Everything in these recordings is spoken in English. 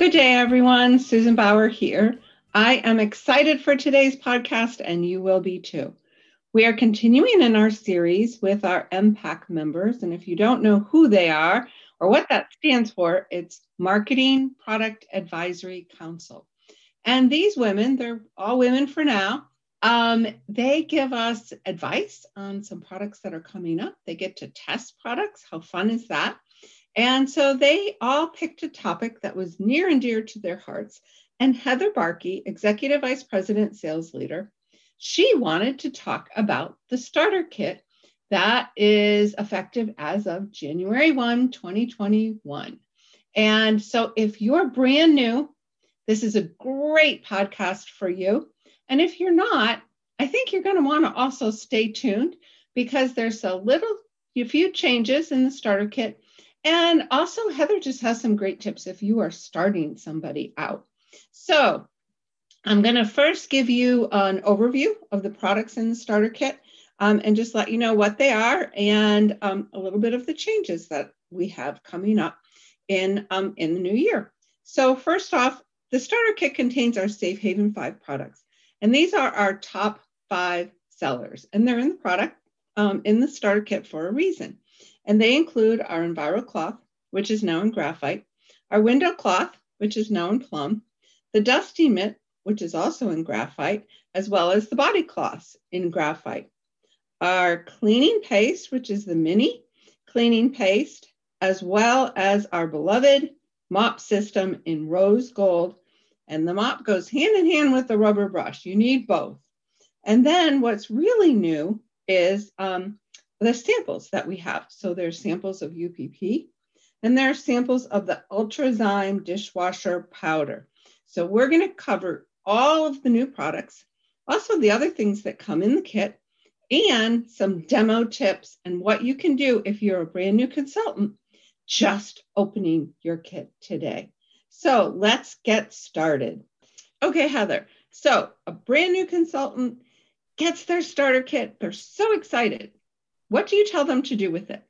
Good day, everyone. Susan Bauer here. I am excited for today's podcast, and you will be too. We are continuing in our series with our MPAC members. And if you don't know who they are or what that stands for, it's Marketing Product Advisory Council. And these women, they're all women for now, um, they give us advice on some products that are coming up. They get to test products. How fun is that? And so they all picked a topic that was near and dear to their hearts. And Heather Barkey, Executive Vice President, Sales Leader, she wanted to talk about the starter kit that is effective as of January 1, 2021. And so if you're brand new, this is a great podcast for you. And if you're not, I think you're going to want to also stay tuned because there's a little, a few changes in the starter kit. And also, Heather just has some great tips if you are starting somebody out. So, I'm going to first give you an overview of the products in the starter kit um, and just let you know what they are and um, a little bit of the changes that we have coming up in, um, in the new year. So first off, the starter kit contains our Safe Haven 5 products. And these are our top five sellers. And they're in the product um, in the starter kit for a reason. And they include our Enviro cloth, which is now in graphite, our window cloth, which is now in plum, the dusty mitt, which is also in graphite, as well as the body cloths in graphite. Our cleaning paste, which is the mini cleaning paste, as well as our beloved mop system in rose gold. And the mop goes hand in hand with the rubber brush. You need both. And then what's really new is um, the samples that we have. So there's samples of UPP and there are samples of the Ultrazyme dishwasher powder. So we're going to cover all of the new products, also the other things that come in the kit, and some demo tips and what you can do if you're a brand new consultant just opening your kit today. So let's get started. Okay, Heather. So a brand new consultant gets their starter kit. They're so excited. What do you tell them to do with it?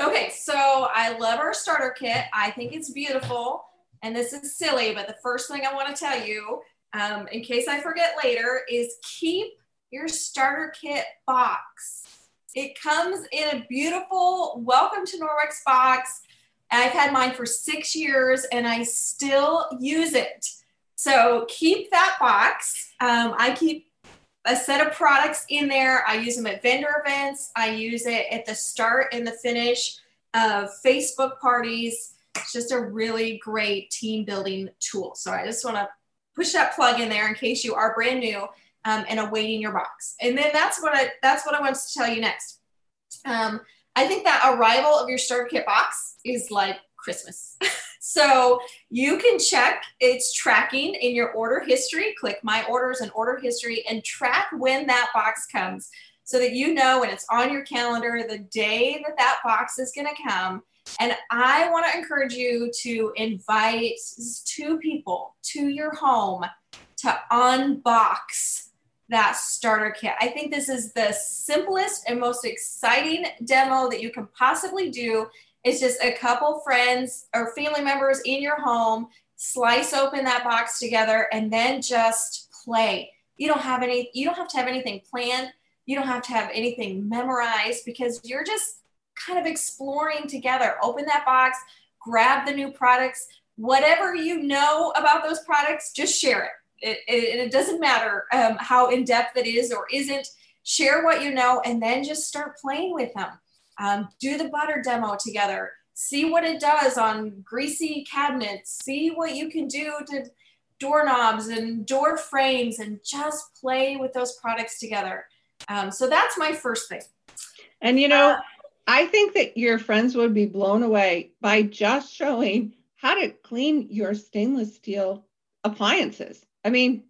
Okay, so I love our starter kit. I think it's beautiful. And this is silly, but the first thing I want to tell you um, in case I forget later, is keep your starter kit box. It comes in a beautiful welcome to Norwex box. I've had mine for six years and I still use it. So keep that box. Um, I keep a set of products in there. I use them at vendor events. I use it at the start and the finish of Facebook parties. It's just a really great team building tool. So I just want to push that plug in there in case you are brand new um, and awaiting your box. And then that's what I that's what I want to tell you next. Um, I think that arrival of your starter kit box is like Christmas. so you can check its tracking in your order history. Click my orders and order history and track when that box comes so that you know when it's on your calendar the day that that box is going to come and I want to encourage you to invite two people to your home to unbox that starter kit. I think this is the simplest and most exciting demo that you can possibly do. It's just a couple friends or family members in your home, slice open that box together and then just play. You don't have any you don't have to have anything planned. You don't have to have anything memorized because you're just kind of exploring together. Open that box, grab the new products, whatever you know about those products, just share it. It, it, it doesn't matter um, how in depth it is or isn't. Share what you know and then just start playing with them. Um, do the butter demo together. See what it does on greasy cabinets. See what you can do to doorknobs and door frames and just play with those products together. Um, so that's my first thing. And you know, uh, I think that your friends would be blown away by just showing how to clean your stainless steel appliances. I mean,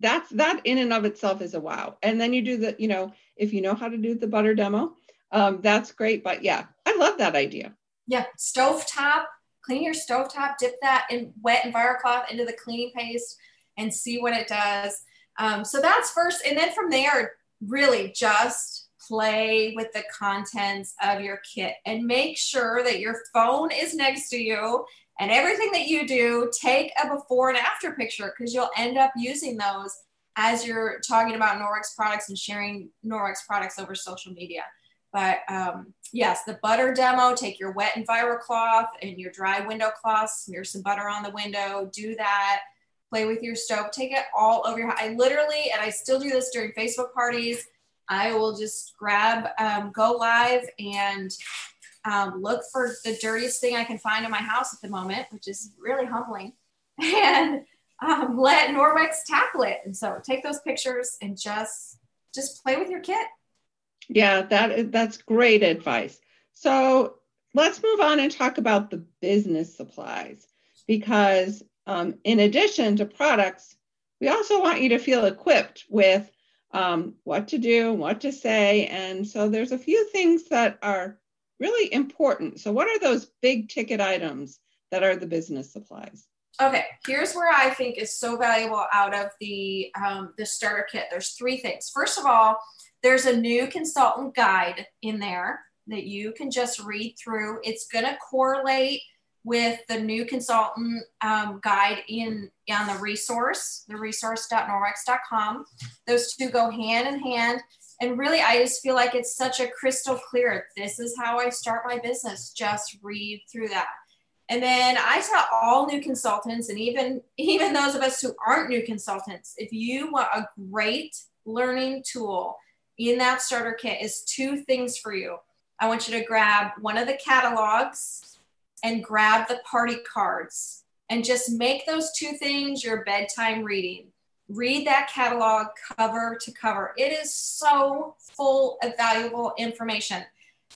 that's that in and of itself is a wow. And then you do the, you know, if you know how to do the butter demo, um, that's great. But yeah, I love that idea. Yeah, stove top, clean your stove top, dip that in wet EnviroCloth into the cleaning paste and see what it does. Um, so that's first, and then from there, really just play with the contents of your kit and make sure that your phone is next to you and everything that you do, take a before and after picture because you'll end up using those as you're talking about Norwex products and sharing Norwex products over social media. But um, yes, the butter demo, take your wet Envirocloth and your dry window cloth, smear some butter on the window, do that, play with your stove, take it all over your, house. I literally, and I still do this during Facebook parties, I will just grab, um, go live and um, look for the dirtiest thing I can find in my house at the moment, which is really humbling, and um, let Norwex tackle it. And so take those pictures and just just play with your kit. Yeah, that that's great advice. So let's move on and talk about the business supplies because um, in addition to products, we also want you to feel equipped with um, what to do, what to say. And so there's a few things that are really important. So, what are those big ticket items that are the business supplies? Okay, here's where I think is so valuable out of the um, the starter kit. There's three things. First of all, there's a new consultant guide in there that you can just read through. It's going to correlate with the new consultant um, guide in on the resource, the resource.norwex.com. Those two go hand in hand. And really, I just feel like it's such a crystal clear. This is how I start my business. Just read through that. And then I tell all new consultants, and even even those of us who aren't new consultants, if you want a great learning tool in that starter kit, is two things for you. I want you to grab one of the catalogs and grab the party cards, and just make those two things your bedtime reading read that catalog cover to cover. It is so full of valuable information.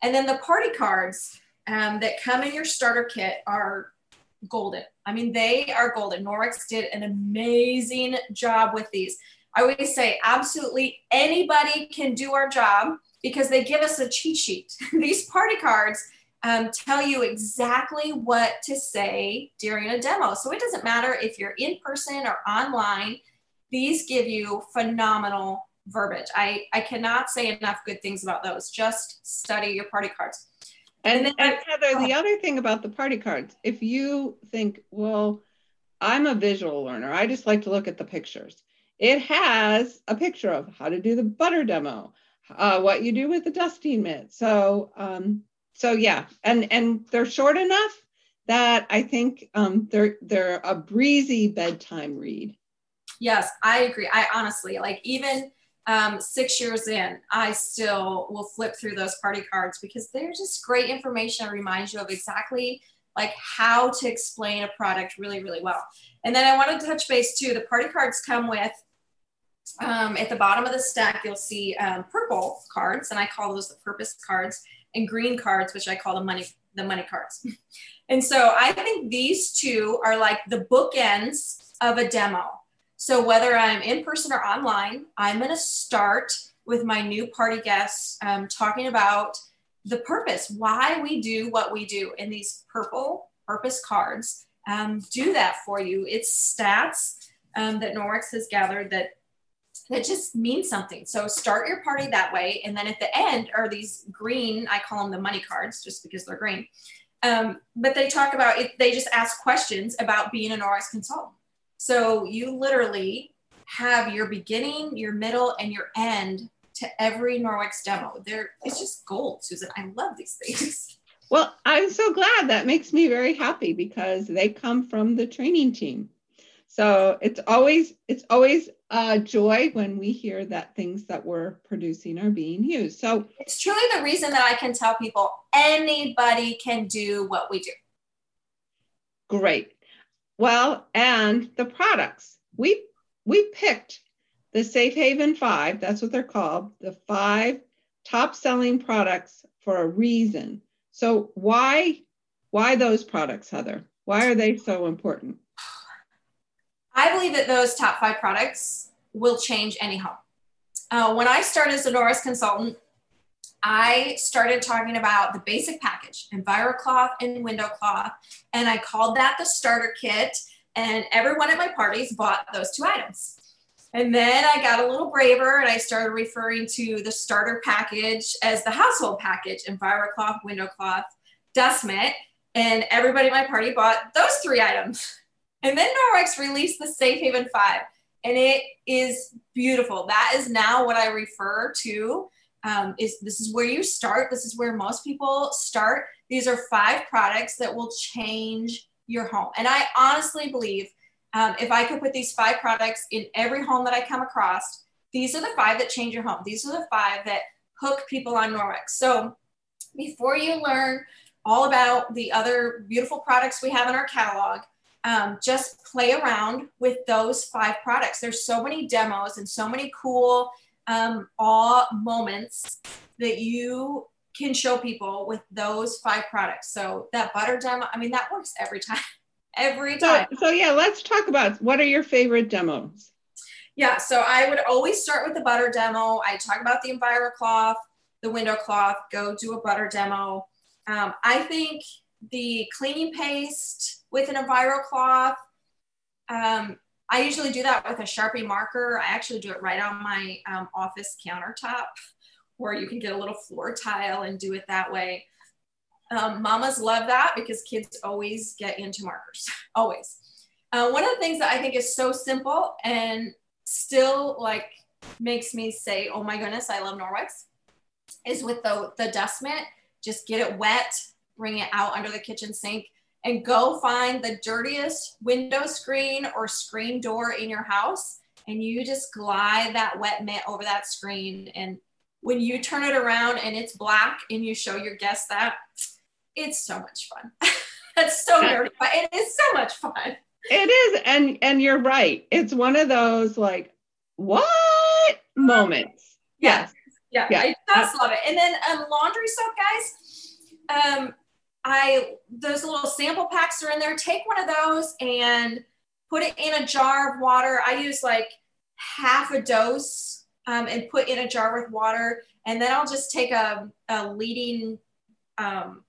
And then the party cards um, that come in your starter kit are golden. I mean, they are golden. Norwex did an amazing job with these. I always say, absolutely anybody can do our job because they give us a cheat sheet. these party cards um, tell you exactly what to say during a demo. So it doesn't matter if you're in person or online these give you phenomenal verbiage. I, I cannot say enough good things about those. Just study your party cards. And, and, and Heather, the other thing about the party cards, if you think, well, I'm a visual learner, I just like to look at the pictures. It has a picture of how to do the butter demo, uh, what you do with the dusting mitt. So, um, so yeah, and and they're short enough that I think um, they're they're a breezy bedtime read. Yes, I agree. I honestly like even um, six years in, I still will flip through those party cards because they're just great information that reminds you of exactly like how to explain a product really, really well. And then I want to touch base too. The party cards come with um, at the bottom of the stack, you'll see um, purple cards, and I call those the purpose cards, and green cards, which I call the money the money cards. and so I think these two are like the bookends of a demo. So whether I'm in person or online, I'm going to start with my new party guests um, talking about the purpose, why we do what we do. And these purple purpose cards um, do that for you. It's stats um, that Norwex has gathered that that just means something. So start your party that way, and then at the end are these green. I call them the money cards, just because they're green. Um, but they talk about it. They just ask questions about being a Norwex consultant. So you literally have your beginning, your middle, and your end to every Norwex demo. There, it's just gold, Susan. I love these things. Well, I'm so glad. That makes me very happy because they come from the training team. So it's always it's always a joy when we hear that things that we're producing are being used. So it's truly the reason that I can tell people anybody can do what we do. Great. Well, and the products. We we picked the Safe Haven 5, that's what they're called, the five top selling products for a reason. So why why those products, Heather? Why are they so important? I believe that those top five products will change any home. Uh, when I started as a Norwex consultant, I started talking about the basic package, Envirocloth and window cloth, and I called that the starter kit. And everyone at my parties bought those two items. And then I got a little braver and I started referring to the starter package as the household package EnviroCloth, window cloth, dust mitt. And everybody at my party bought those three items. And then Norwex released the Safe Haven 5, and it is beautiful. That is now what I refer to. Um, is this is where you start. This is where most people start. These are five products that will change your home. And I honestly believe um, if I could put these five products in every home that I come across, these are the five that change your home. These are the five that hook people on Norwex. So before you learn all about the other beautiful products we have in our catalog, um, just play around with those five products. There's so many demos and so many cool um, awe moments that you can show people with those five products. So that butter demo, I mean, that works every time. every time. So, so yeah, let's talk about what are your favorite demos? Yeah, so I would always start with the butter demo. I talk about the EnviroCloth, the window cloth, go do a butter demo. Um, I think the cleaning paste with an EnviroCloth, um, I usually do that with a Sharpie marker. I actually do it right on my um, office countertop or you can get a little floor tile and do it that way. Um, mamas love that because kids always get into markers, always. Uh, one of the things that I think is so simple and still like makes me say, oh my goodness, I love Norwex is with the, the dust mitt. Just get it wet, bring it out under the kitchen sink and go find the dirtiest window screen or screen door in your house. And you just glide that wet mitt over that screen and when you turn it around and it's black and you show your guests that, it's so much fun. That's so nerdy, but it is so much fun. It is, and and you're right. It's one of those like what moments. Yes. Yeah, yeah. I just love it. And then um, laundry soap, guys. Um, I those little sample packs are in there. Take one of those and put it in a jar of water. I use like half a dose um, and put in a jar with water. And then I'll just take a, a leading um,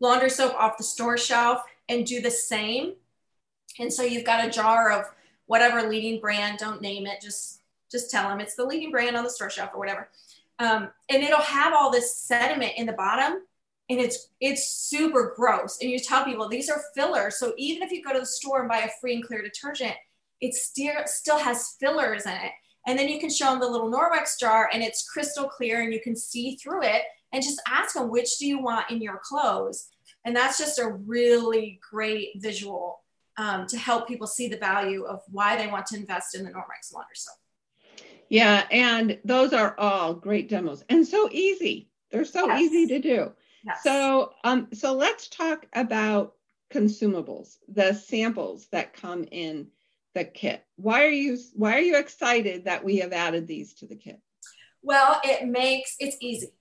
laundry soap off the store shelf and do the same. And so you've got a jar of whatever leading brand, don't name it, just just tell them it's the leading brand on the store shelf or whatever. Um, and it'll have all this sediment in the bottom and it's it's super gross. And you tell people these are fillers. So even if you go to the store and buy a free and clear detergent, it still still has fillers in it. And then you can show them the little Norwex jar and it's crystal clear and you can see through it and just ask them, which do you want in your clothes? And that's just a really great visual um, to help people see the value of why they want to invest in the Norwex laundry soap. Yeah, and those are all great demos and so easy. They're so yes. easy to do. Yes. So, um, so let's talk about consumables, the samples that come in the kit. Why are you why are you excited that we have added these to the kit? Well, it makes it's easy.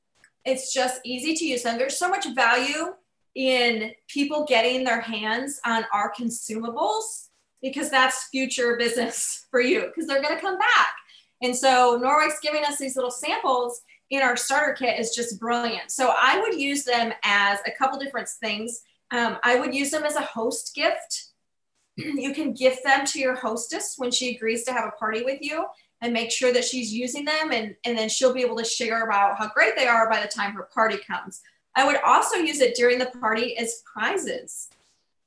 It's just easy to use and there's so much value in people getting their hands on our consumables because that's future business for you because they're going to come back. And so Norwex giving us these little samples in our starter kit is just brilliant. So I would use them as a couple different things. Um, I would use them as a host gift you can gift them to your hostess when she agrees to have a party with you and make sure that she's using them and, and then she'll be able to share about how great they are by the time her party comes. I would also use it during the party as prizes.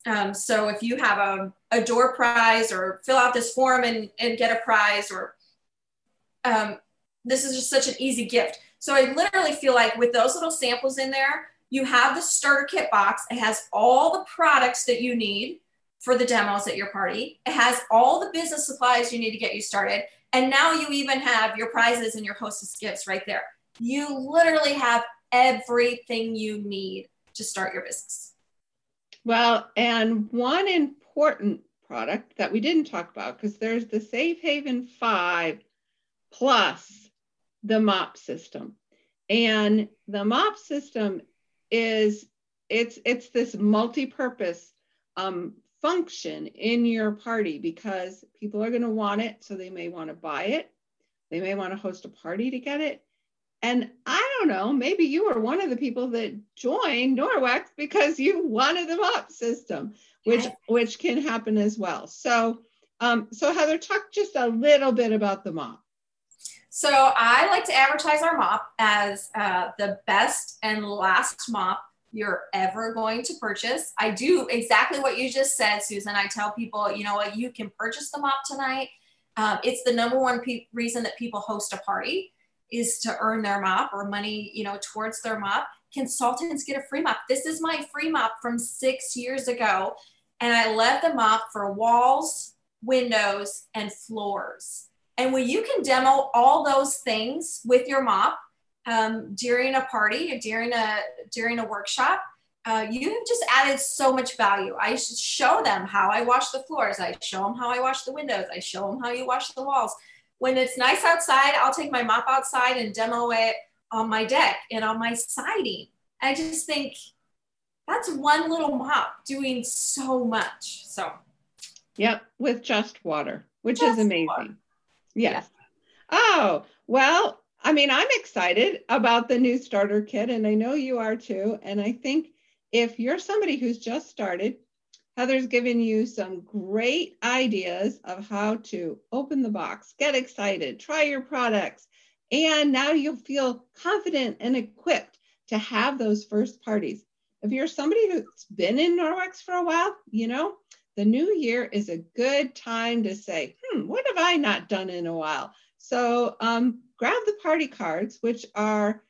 Um, so if you have a, a door prize or fill out this form and, and get a prize or um, this is just such an easy gift. So I literally feel like with those little samples in there, you have the starter kit box. It has all the products that you need for the demos at your party. It has all the business supplies you need to get you started. And now you even have your prizes and your hostess gifts right there. You literally have everything you need to start your business. Well, and one important product that we didn't talk about because there's the Safe Haven 5 plus the mop system. And the mop system is it's it's this multi-purpose um, function in your party because people are going to want it. So they may want to buy it. They may want to host a party to get it. And I don't know, maybe you were one of the people that joined Norwex because you wanted the mop system, which which can happen as well. So Um, so Heather, talk just a little bit about the mop. So I like to advertise our mop as uh, the best and last mop you're ever going to purchase. I do exactly what you just said, Susan. I tell people, you know what, you can purchase the mop tonight. Um, it's the number one pe- reason that people host a party is to earn their mop or money, you know, towards their mop. Consultants get a free mop. This is my free mop from six years ago. And I left the mop for walls, windows, and floors. And when you can demo all those things with your mop, um, during a party during a during a workshop uh, you have just added so much value. I show them how i wash the floors. I show them how i wash the windows. I show them how you wash the walls. When it's nice outside i'll take my mop outside and demo it on my deck and on my siding. I just think that's one little mop doing so much so. Yep with just water which just is amazing. water. Yes yeah. oh well I mean, I'm excited about the new starter kit, and I know you are too. And I think if you're somebody who's just started, Heather's given you some great ideas of how to open the box, get excited, try your products, and now you'll feel confident and equipped to have those first parties. If you're somebody who's been in Norwex for a while, you know, the new year is a good time to say, hmm, what have I not done in a while? So um, grab the party cards, which are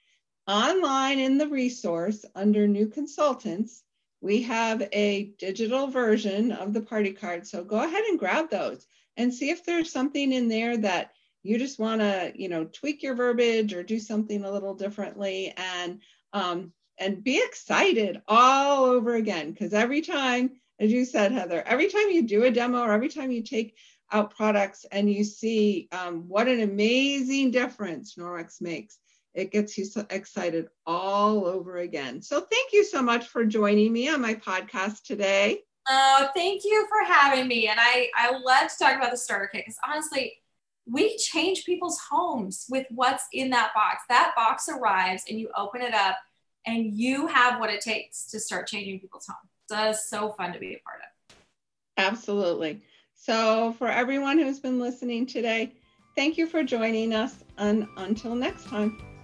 online in the resource under new consultants. We have a digital version of the party card. So go ahead and grab those and see if there's something in there that you just want to, you know, tweak your verbiage or do something a little differently and um, and be excited all over again. Because every time, as you said, Heather, every time you do a demo or every time you take out products and you see um, what an amazing difference Norwex makes. It gets you so excited all over again. So thank you so much for joining me on my podcast today. Oh, thank you for having me. And I, I love to talk about the starter kit because honestly, we change people's homes with what's in that box. That box arrives and you open it up and you have what it takes to start changing people's homes. So fun to be a part of. Absolutely. So, for everyone who's been listening today, thank you for joining us. And until next time.